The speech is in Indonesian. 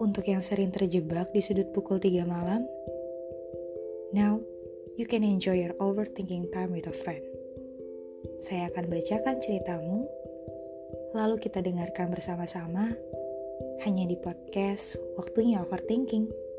Untuk yang sering terjebak di sudut pukul 3 malam, now you can enjoy your overthinking time with a friend. Saya akan bacakan ceritamu, lalu kita dengarkan bersama-sama hanya di podcast Waktunya Overthinking.